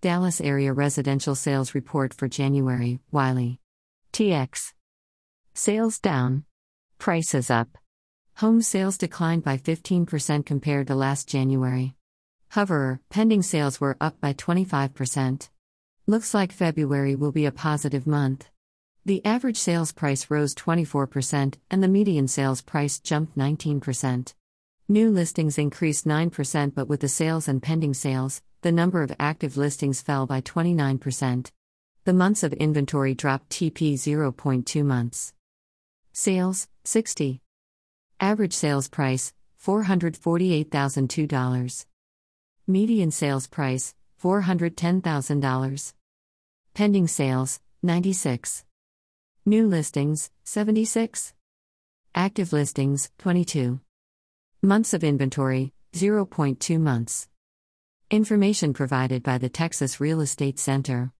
Dallas Area Residential Sales Report for January, Wylie. TX. Sales down. Prices up. Home sales declined by 15% compared to last January. However, pending sales were up by 25%. Looks like February will be a positive month. The average sales price rose 24%, and the median sales price jumped 19%. New listings increased 9%, but with the sales and pending sales, the number of active listings fell by 29%. The months of inventory dropped TP 0.2 months. Sales 60. Average sales price $448,002. Median sales price $410,000. Pending sales 96. New listings 76. Active listings 22. Months of inventory 0.2 months. Information provided by the Texas Real Estate Center.